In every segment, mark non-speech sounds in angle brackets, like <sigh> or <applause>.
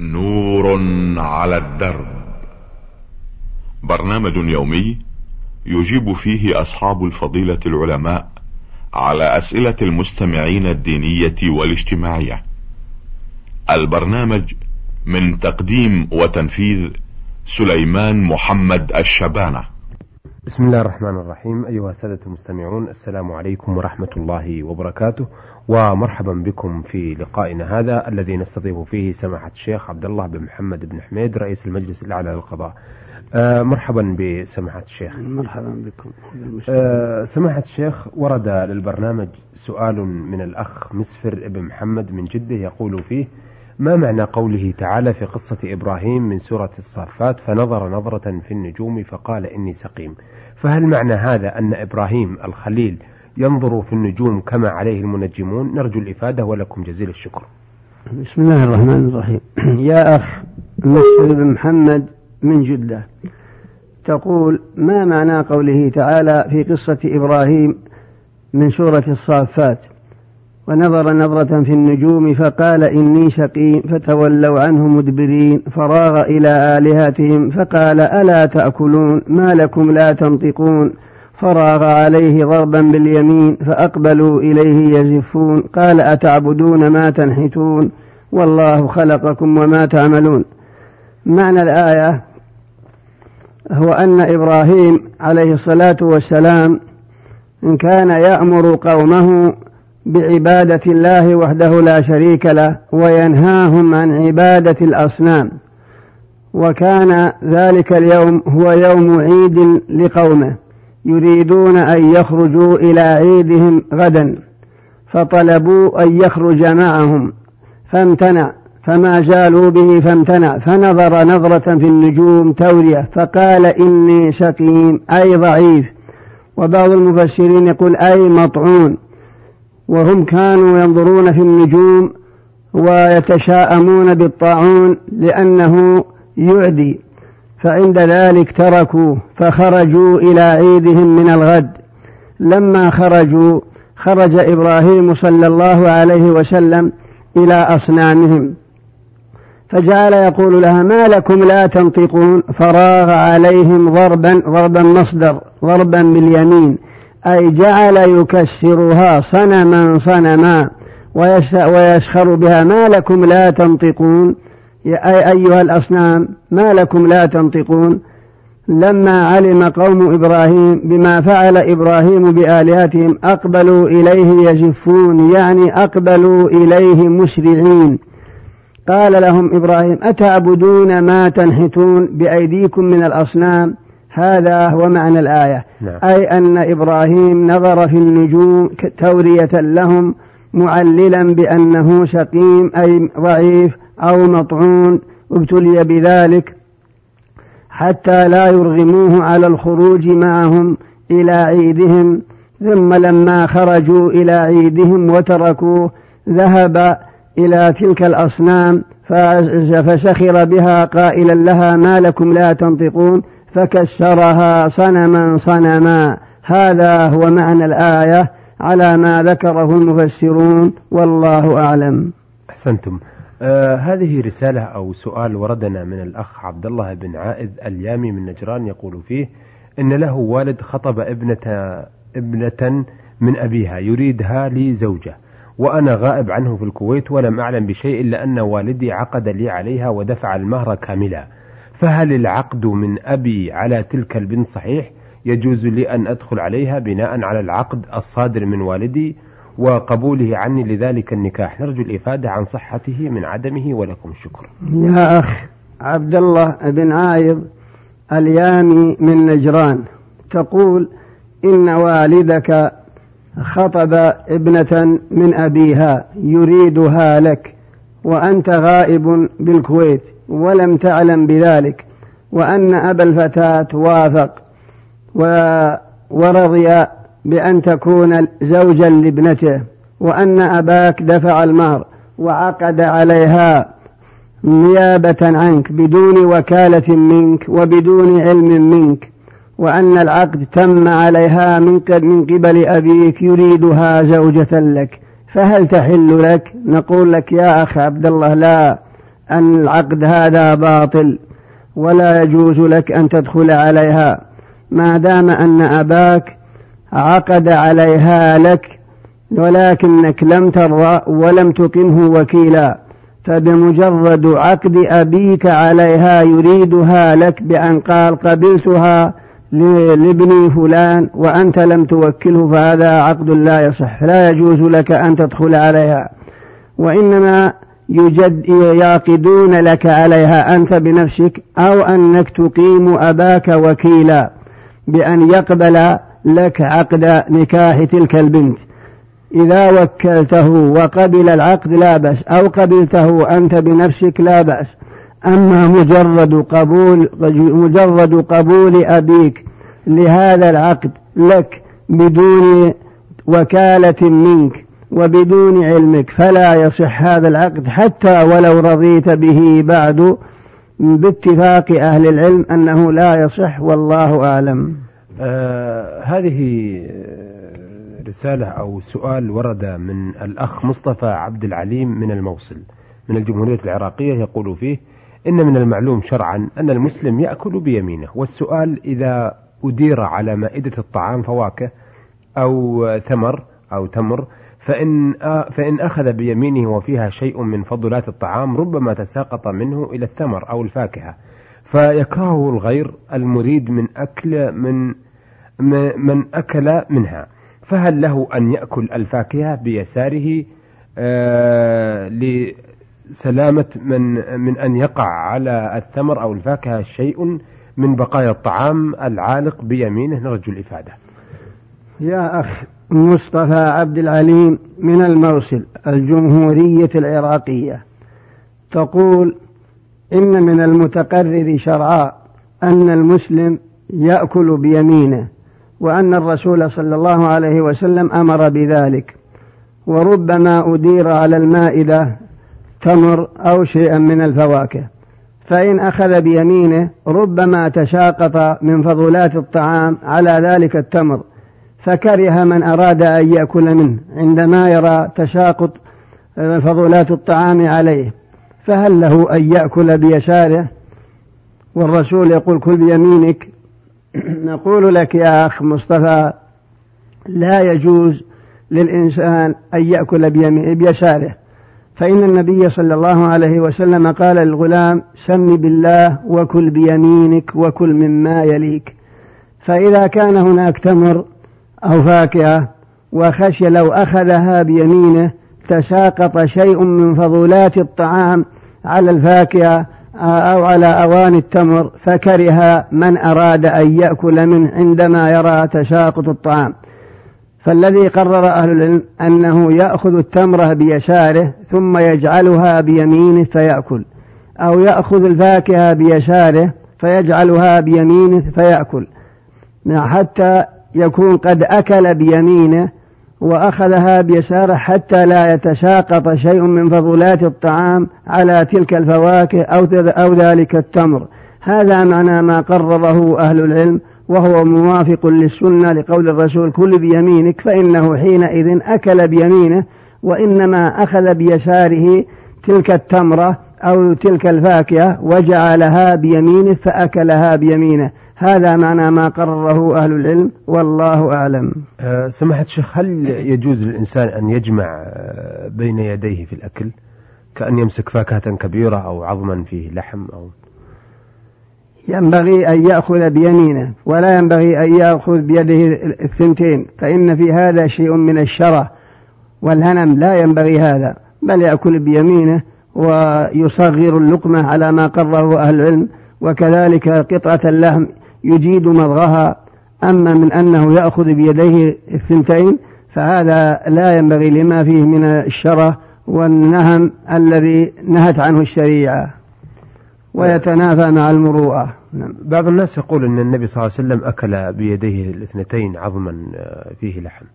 نور على الدرب. برنامج يومي يجيب فيه أصحاب الفضيلة العلماء على أسئلة المستمعين الدينية والاجتماعية. البرنامج من تقديم وتنفيذ سليمان محمد الشبانة. بسم الله الرحمن الرحيم. أيها السادة المستمعون السلام عليكم ورحمة الله وبركاته. ومرحبا بكم في لقائنا هذا الذي نستضيف فيه سماحة الشيخ عبد الله بن محمد بن حميد رئيس المجلس الأعلى للقضاء. آه مرحبا بسماحة الشيخ. مرحبا بكم. آه سماحة الشيخ ورد للبرنامج سؤال من الأخ مسفر بن محمد من جدة يقول فيه ما معنى قوله تعالى في قصة إبراهيم من سورة الصافات فنظر نظرة في النجوم فقال إني سقيم؟ فهل معنى هذا أن إبراهيم الخليل ينظر في النجوم كما عليه المنجمون؟ نرجو الإفادة ولكم جزيل الشكر. بسم الله الرحمن الرحيم. <clears throat> يا أخ مسعود بن محمد من جدة. تقول ما معنى قوله تعالى في قصة إبراهيم من سورة الصافات؟ ونظر نظرة في النجوم فقال إني شقيم فتولوا عنه مدبرين فراغ إلى آلهتهم فقال ألا تأكلون؟ ما لكم لا تنطقون؟ فراغ عليه ضربا باليمين فأقبلوا إليه يزفون قال أتعبدون ما تنحتون؟ والله خلقكم وما تعملون. معنى الآية هو أن إبراهيم عليه الصلاة والسلام إن كان يأمر قومه بعبادة الله وحده لا شريك له وينهاهم عن عبادة الأصنام. وكان ذلك اليوم هو يوم عيد لقومه يريدون أن يخرجوا إلى عيدهم غدا. فطلبوا أن يخرج معهم. فامتنع. فما جالوا به فامتنع. فنظر نظرة في النجوم تورية فقال إني سقيم أي ضعيف. وبعض المفسرين يقول أي مطعون. وهم كانوا ينظرون في النجوم ويتشاءمون بالطاعون لأنه يعدي فعند ذلك تركوه فخرجوا إلى عيدهم من الغد. لما خرجوا خرج إبراهيم صلى الله عليه وسلم إلى أصنامهم. فجعل يقول لها ما لكم لا تنطقون؟ فراغ عليهم ضربا ضربا مصدر ضربا باليمين. أي جعل يكسرها صنما صنما ويسخر بها ما لكم لا تنطقون. يا أيها الأصنام ما لكم لا تنطقون. لما علم قوم إبراهيم بما فعل إبراهيم بآلهتهم أقبلوا إليه يزفون يعني أقبلوا إليه مسرعين قال لهم إبراهيم أتعبدون ما تنحتون بأيديكم من الأصنام؟ هذا هو معنى الآية. نعم. أي أن إبراهيم نظر في النجوم تورية لهم معللا بأنه سقيم أي ضعيف أو مطعون. ابتلي بذلك حتى لا يرغموه على الخروج معهم إلى عيدهم. ثم لما خرجوا إلى عيدهم وتركوه ذهب إلى تلك الأصنام فسخر بها قائلا لها ما لكم لا تنطقون؟ فكسرها صنما صنما. هذا هو معنى الآية على ما ذكره المفسرون والله أعلم. أحسنتم. آه هذه رسالة أو سؤال وردنا من الأخ عبد الله بن عائذ اليامي من نجران يقول فيه إن له والد خطب ابنة ابنة من أبيها يريدها لي زوجة وأنا غائب عنه في الكويت ولم أعلم بشيء إلا أن والدي عقد لي عليها ودفع المهر كاملا. فهل العقد من أبي على تلك البنت صحيح؟ يجوز لي أن أدخل عليها بناء على العقد الصادر من والدي وقبوله عني لذلك النكاح. نرجو الإفادة عن صحته من عدمه ولكم الشكر. يا أخ عبد الله بن عايض اليامي من نجران تقول إن والدك خطب ابنة من أبيها يريدها لك وأنت غائب بالكويت. ولم تعلم بذلك وأن أبا الفتاة وافق ورضي بأن تكون زوجا لابنته وأن أباك دفع المهر وعقد عليها نيابة عنك بدون وكالة منك وبدون علم منك وأن العقد تم عليها من قبل أبيك يريدها زوجة لك. فهل تحل لك؟ نقول لك يا أخ عبد الله لا. أن العقد هذا باطل ولا يجوز لك أن تدخل عليها. ما دام أن أباك عقد عليها لك ولكنك لم ترضى ولم تقمه وكيلا فبمجرد عقد أبيك عليها يريدها لك بأن قال قبلتها لابني فلان وأنت لم توكله فهذا عقد لا يصح لا يجوز لك أن تدخل عليها. وإنما يجد يعقدون لك عليها أنت بنفسك أو أنك تقيم أباك وكيلا بأن يقبل لك عقد نكاح تلك البنت. إذا وكلته وقبل العقد لا بأس أو قبلته أنت بنفسك لا بأس. أما مجرد قبول مجرد قبول أبيك لهذا العقد لك بدون وكالة منك وبدون علمك فلا يصح هذا العقد حتى ولو رضيت به بعد باتفاق أهل العلم أنه لا يصح والله أعلم. آه هذه رسالة أو سؤال ورد من الأخ مصطفى عبد العليم من الموصل من الجمهورية العراقية يقول فيه إن من المعلوم شرعا أن المسلم يأكل بيمينه والسؤال إذا أدير على مائدة الطعام فواكه أو ثمر أو تمر فإن فإن أخذ بيمينه وفيها شيء من فضلات الطعام ربما تساقط منه إلى الثمر أو الفاكهة. فيكرهه الغير المريد من أكل من من أكل منها. فهل له أن يأكل الفاكهة بيساره لسلامة من من أن يقع على الثمر أو الفاكهة شيء من بقايا الطعام العالق بيمينه؟ نرجو الإفادة. يا أخ مصطفى عبد العليم من الموصل الجمهورية العراقية. تقول إن من المتقرر شرعا أن المسلم يأكل بيمينه وأن الرسول صلى الله عليه وسلم أمر بذلك. وربما أدير على المائدة تمر أو شيئا من الفواكه. فإن أخذ بيمينه ربما تشاقط من فضلات الطعام على ذلك التمر. فكره من أراد أن يأكل منه عندما يرى تشاقط فضلات الطعام عليه. فهل له أن يأكل بيساره؟ والرسول يقول كل بيمينك. <clears throat> نقول لك يا أخ مصطفى لا يجوز للإنسان أن يأكل بيساره. فإن النبي صلى الله عليه وسلم قال للغلام سم بالله وكل بيمينك وكل مما يليك. فإذا كان هناك تمر أو فاكهة وخشي لو أخذها بيمينه تساقط شيء من فضولات الطعام على الفاكهة أو على أواني التمر فكره من أراد أن يأكل منه عندما يرى تساقط الطعام. فالذي قرر أهل العلم أنه يأخذ التمرة بيساره ثم يجعلها بيمينه فيأكل أو يأخذ الفاكهة بيساره فيجعلها بيمينه فيأكل. حتى يكون قد أكل بيمينه وأخذها بيساره حتى لا يتساقط شيء من فضلات الطعام على تلك الفواكه أو, أو ذلك التمر. هذا معنى ما قرره أهل العلم وهو موافق للسنة لقول الرسول كل بيمينك فإنه حينئذ أكل بيمينه وإنما أخذ بيساره تلك التمرة أو تلك الفاكهة وجعلها بيمينه فأكلها بيمينه. هذا معنى ما قرره أهل العلم والله أعلم. أه سماحة الشيخ هل يجوز للإنسان أن يجمع أه، بين يديه في الأكل؟ كأن يمسك فاكهة كبيرة أو عظما فيه لحم أو ينبغي أن يأخذ بيمينه ولا ينبغي أن يأخذ بيده الثنتين فإن في هذا شيء من الشرع والهنم لا ينبغي هذا بل يأكل بيمينه ويصغر اللقمة على ما قرره أهل العلم وكذلك قطعة اللحم يجيد مضغها أما من أنه يأخذ بيديه الثنتين فهذا لا ينبغي لما فيه من الشرع والنهم الذي نهت عنه الشريعة. ويتنافى مع المروءة. نعم. بعض الناس يقول أن النبي صلى الله عليه وسلم أكل بيديه الاثنتين عظما آه، فيه لحم.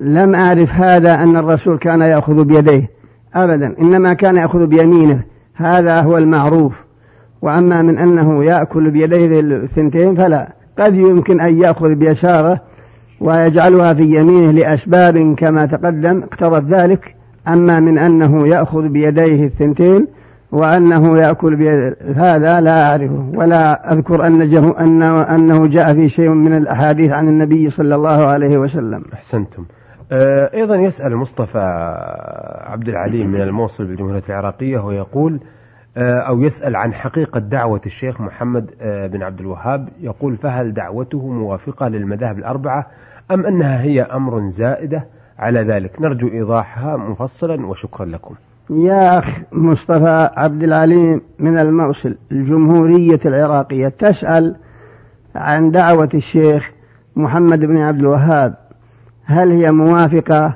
لم أعرف هذا أن الرسول كان يأخذ بيديه. أبدا. إنما كان يأخذ بيمينه. هذا هو المعروف. وأما من أنه يأكل بيديه الثنتين فلا قد يمكن أن يأخذ بيساره ويجعلها في يمينه لأسباب كما تقدم. اقتضت ذلك أما من أنه يأخذ بيديه الثنتين وأنه يأكل بيد هذا لا أعرفه. ولا أذكر أن أنه, أنه جاء في شيء من الأحاديث عن النبي صلى الله عليه وسلم. أحسنتم. آه، أيضا يسأل مصطفى عبد العليم من الموصل بالجمهورية العراقية ويقول أو يسأل عن حقيقة دعوة الشيخ محمد آه، بن عبد الوهاب. يقول فهل دعوته موافقة للمذاهب الأربعة أم أنها هي أمر زائدة؟ على ذلك نرجو إيضاحها مفصلا وشكرا لكم. يا أخ مصطفى عبد العليم من الموصل الجمهورية العراقية تسأل عن دعوة الشيخ محمد بن عبد الوهاب. هل هي موافقة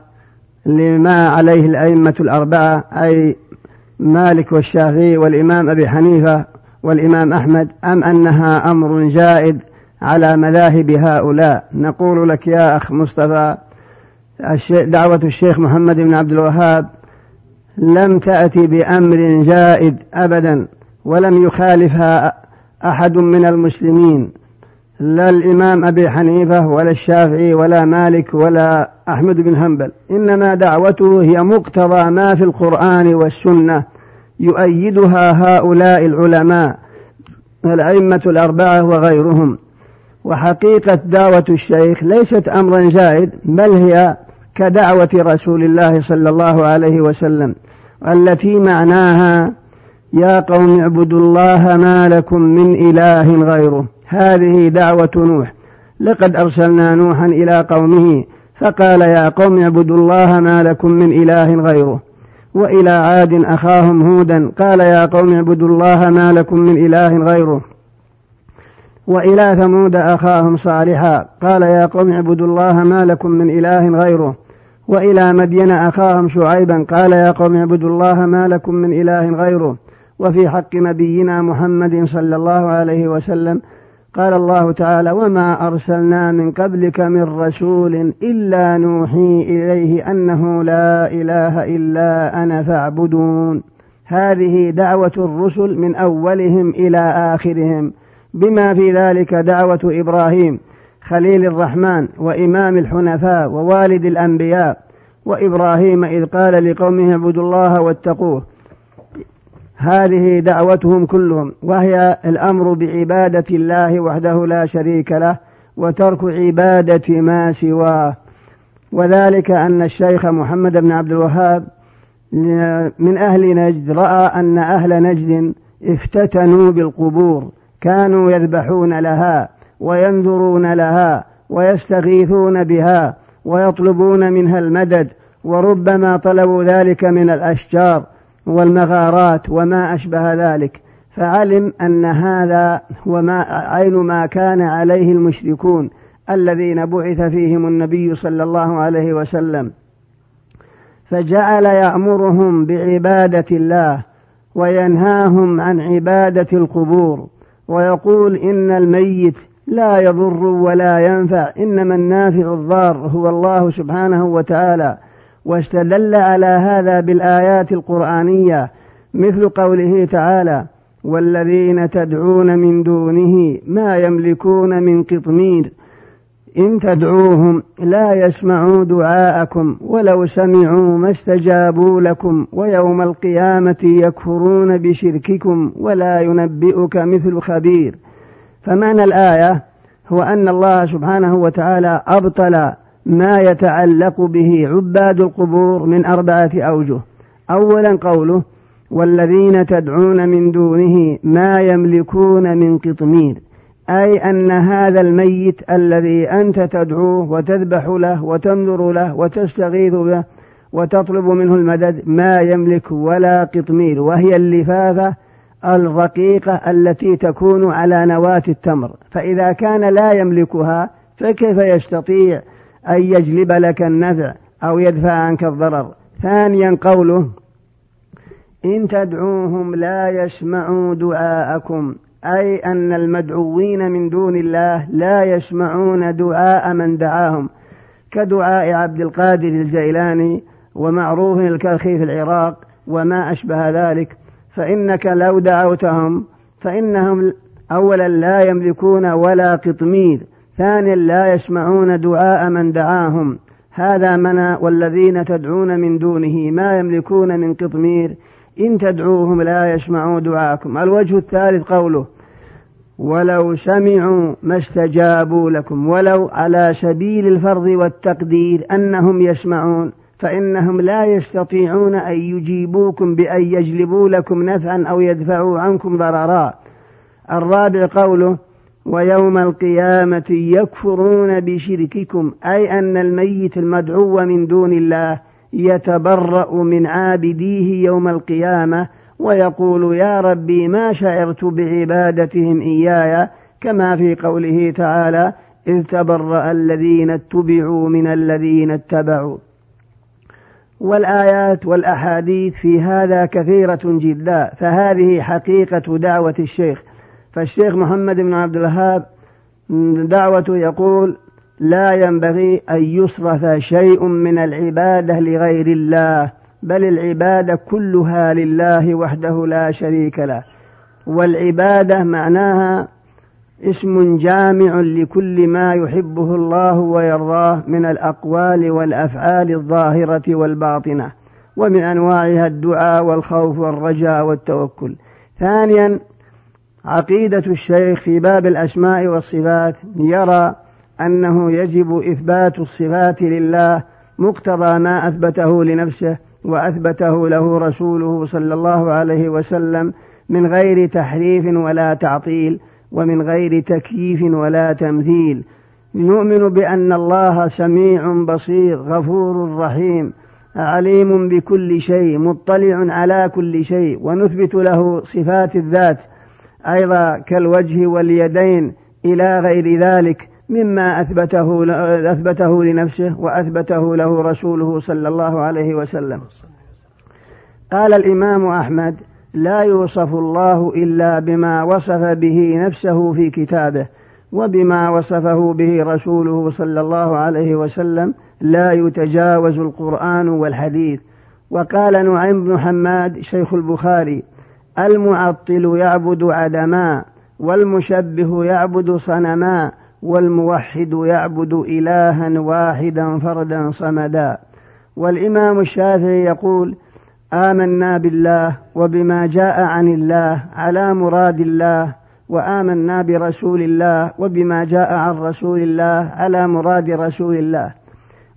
لما عليه الأئمة الأربعة أي مالك والشافعي والإمام أبي حنيفة والإمام أحمد أم أنها أمر زائد على مذاهب هؤلاء؟ نقول لك يا أخ مصطفى دعوة الشيخ محمد بن عبد الوهاب لم تأتي بأمر زائد أبدا ولم يخالفها أحد من المسلمين. لا الإمام أبي حنيفة ولا الشافعي ولا مالك ولا أحمد بن حنبل. إنما دعوته هي مقتضى ما في القرآن والسنة يؤيدها هؤلاء العلماء الأئمة الأربعة وغيرهم. وحقيقة دعوة الشيخ ليست أمرا زائد بل هي كدعوة رسول الله صلى الله عليه وسلم. التي معناها يا قوم اعبدوا الله ما لكم من إله غيره. هذه دعوة نوح. لقد أرسلنا نوحا إلى قومه فقال يا قوم اعبدوا الله ما لكم من إله غيره وإلى عاد أخاهم هودا قال يا قوم اعبدوا الله ما لكم من إله غيره وإلى ثمود أخاهم صالحا قال يا قوم اعبدوا الله ما لكم من إله غيره وإلى مدين أخاهم شعيبا قال يا قوم اعبدوا الله ما لكم من إله غيره وفي حق نبينا محمد صلى الله عليه وسلم قال الله تعالى وما أرسلنا من قبلك من رسول إلا نوحي إليه أنه لا إله إلا أنا فاعبدون هذه دعوة الرسل من أولهم إلى آخرهم بما في ذلك دعوة إبراهيم خليل الرحمن وإمام الحنفاء ووالد الأنبياء وإبراهيم إذ قال لقومه اعبدوا الله واتقوه هذه دعوتهم كلهم وهي الأمر بعبادة الله وحده لا شريك له وترك عبادة ما سواه. وذلك أن الشيخ محمد بن عبد الوهاب من أهل نجد رأى أن أهل نجد افتتنوا بالقبور كانوا يذبحون لها وينذرون لها ويستغيثون بها ويطلبون منها المدد وربما طلبوا ذلك من الأشجار. والمغارات وما أشبه ذلك فعلم أن هذا هو ما عين ما كان عليه المشركون الذين بعث فيهم النبي صلى الله عليه وسلم. فجعل يأمرهم بعبادة الله وينهاهم عن عبادة القبور ويقول إن الميت لا يضر ولا ينفع إنما النافع الضار هو الله سبحانه وتعالى. واستدل على هذا بالآيات القرآنية مثل قوله تعالى والذين تدعون من دونه ما يملكون من قطمير إن تدعوهم لا يسمعوا دعاءكم ولو سمعوا ما استجابوا لكم ويوم القيامة يكفرون بشرككم ولا ينبئك مثل خبير. فمعنى الآية هو أن الله سبحانه وتعالى أبطل ما يتعلق به عباد القبور من أربعة أوجه. أولا قوله والذين تدعون من دونه ما يملكون من قطمير. أي أن هذا الميت الذي أنت تدعوه وتذبح له وتنذر له وتستغيث به وتطلب منه المدد ما يملك ولا قطمير وهي اللفافة الرقيقة التي تكون على نواة التمر. فإذا كان لا يملكها فكيف يستطيع أن يجلب لك النفع أو يدفع عنك الضرر. ثانيا قوله إن تدعوهم لا يسمعوا دعاءكم أي أن المدعوين من دون الله لا يسمعون دعاء من دعاهم كدعاء عبد القادر الجيلاني ومعروف الكرخي في العراق وما أشبه ذلك. فإنك لو دعوتهم فإنهم أولا لا يملكون ولا قطمير. ثانيا لا يسمعون دعاء من دعاهم. هذا منى والذين تدعون من دونه ما يملكون من قطمير. إن تدعوهم لا يسمعوا دعاءكم الوجه الثالث قوله ولو سمعوا ما استجابوا لكم. ولو على سبيل الفرض والتقدير أنهم يسمعون. فإنهم لا يستطيعون أن يجيبوكم بأن يجلبوا لكم نفعا أو يدفعوا عنكم ضررا. الرابع قوله ويوم القيامة يكفرون بشرككم أي أن الميت المدعو من دون الله يتبرأ من عابديه يوم القيامة ويقول يا ربي ما شعرت بعبادتهم إياي؟ كما في قوله تعالى إذ تبرأ الذين اتبعوا من الذين اتبعوا. والآيات والأحاديث في هذا كثيرة جدا فهذه حقيقة دعوة الشيخ. فالشيخ محمد بن عبد الوهاب دعوته يقول لا ينبغي أن يصرف شيء من العبادة لغير الله بل العبادة كلها لله وحده لا شريك له. والعبادة معناها اسم جامع لكل ما يحبه الله ويرضاه من الأقوال والأفعال الظاهرة والباطنة ومن أنواعها الدعاء والخوف والرجاء والتوكل. ثانيا عقيدة الشيخ في باب الأسماء والصفات يرى أنه يجب إثبات الصفات لله مقتضى ما أثبته لنفسه وأثبته له رسوله صلى الله عليه وسلم من غير تحريف ولا تعطيل ومن غير تكييف ولا تمثيل. نؤمن بأن الله سميع بصير غفور رحيم عليم بكل شيء مطلع على كل شيء ونثبت له صفات الذات أيضا كالوجه واليدين إلى غير ذلك مما أثبته أثبته لنفسه وأثبته له رسوله صلى الله عليه وسلم. قال الإمام أحمد لا يوصف الله إلا بما وصف به نفسه في كتابه وبما وصفه به رسوله صلى الله عليه وسلم لا يتجاوز القرآن والحديث. وقال نعيم بن حماد شيخ البخاري المعطل يعبد عدما والمشبه يعبد صنما والموحد يعبد إلها واحدا فردا صمدا. والإمام الشافعي يقول آمنا بالله وبما جاء عن الله على مراد الله وآمنا برسول الله وبما جاء عن رسول الله على مراد رسول الله.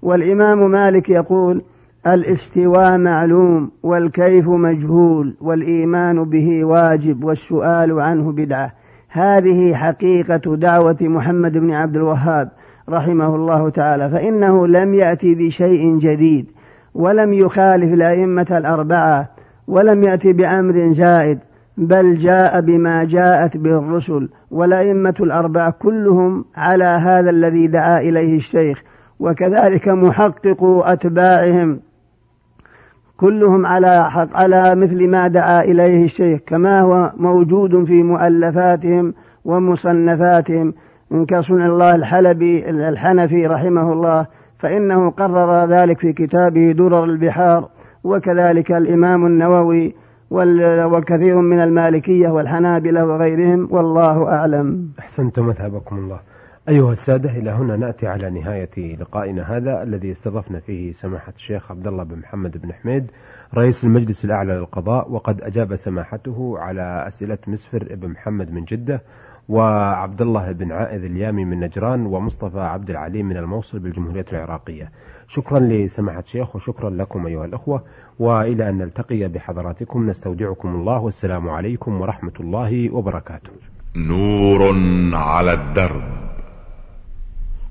والإمام مالك يقول الاستواء معلوم والكيف مجهول والإيمان به واجب والسؤال عنه بدعة. هذه حقيقة دعوة محمد بن عبد الوهاب رحمه الله تعالى فإنه لم يأتي بشيء جديد ولم يخالف الأئمة الأربعة ولم يأتي بأمر زائد بل جاء بما جاءت به الرسل والأئمة الأربعة كلهم على هذا الذي دعا إليه الشيخ وكذلك محققو أتباعهم. كلهم على حق على مثل ما دعا إليه الشيخ كما هو موجود في مؤلفاتهم ومصنفاتهم. كصنع الله الحلبي الحنفي رحمه الله فإنه قرر ذلك في كتابه درر البحار وكذلك الإمام النووي وكثير من المالكية والحنابلة وغيرهم والله أعلم. أحسنت مذهبكم الله. أيها السادة إلى هنا نأتي على نهاية لقائنا هذا الذي استضفنا فيه سماحة الشيخ عبد الله بن محمد بن حميد رئيس المجلس الأعلى للقضاء وقد أجاب سماحته على أسئلة مسفر بن محمد من جدة وعبد الله بن عائذ اليامي من نجران ومصطفى عبد العليم من الموصل بالجمهورية العراقية. شكرا لسماحة الشيخ وشكرا لكم أيها الأخوة وإلى أن نلتقي بحضراتكم نستودعكم الله والسلام عليكم ورحمة الله وبركاته. نور على الدرب.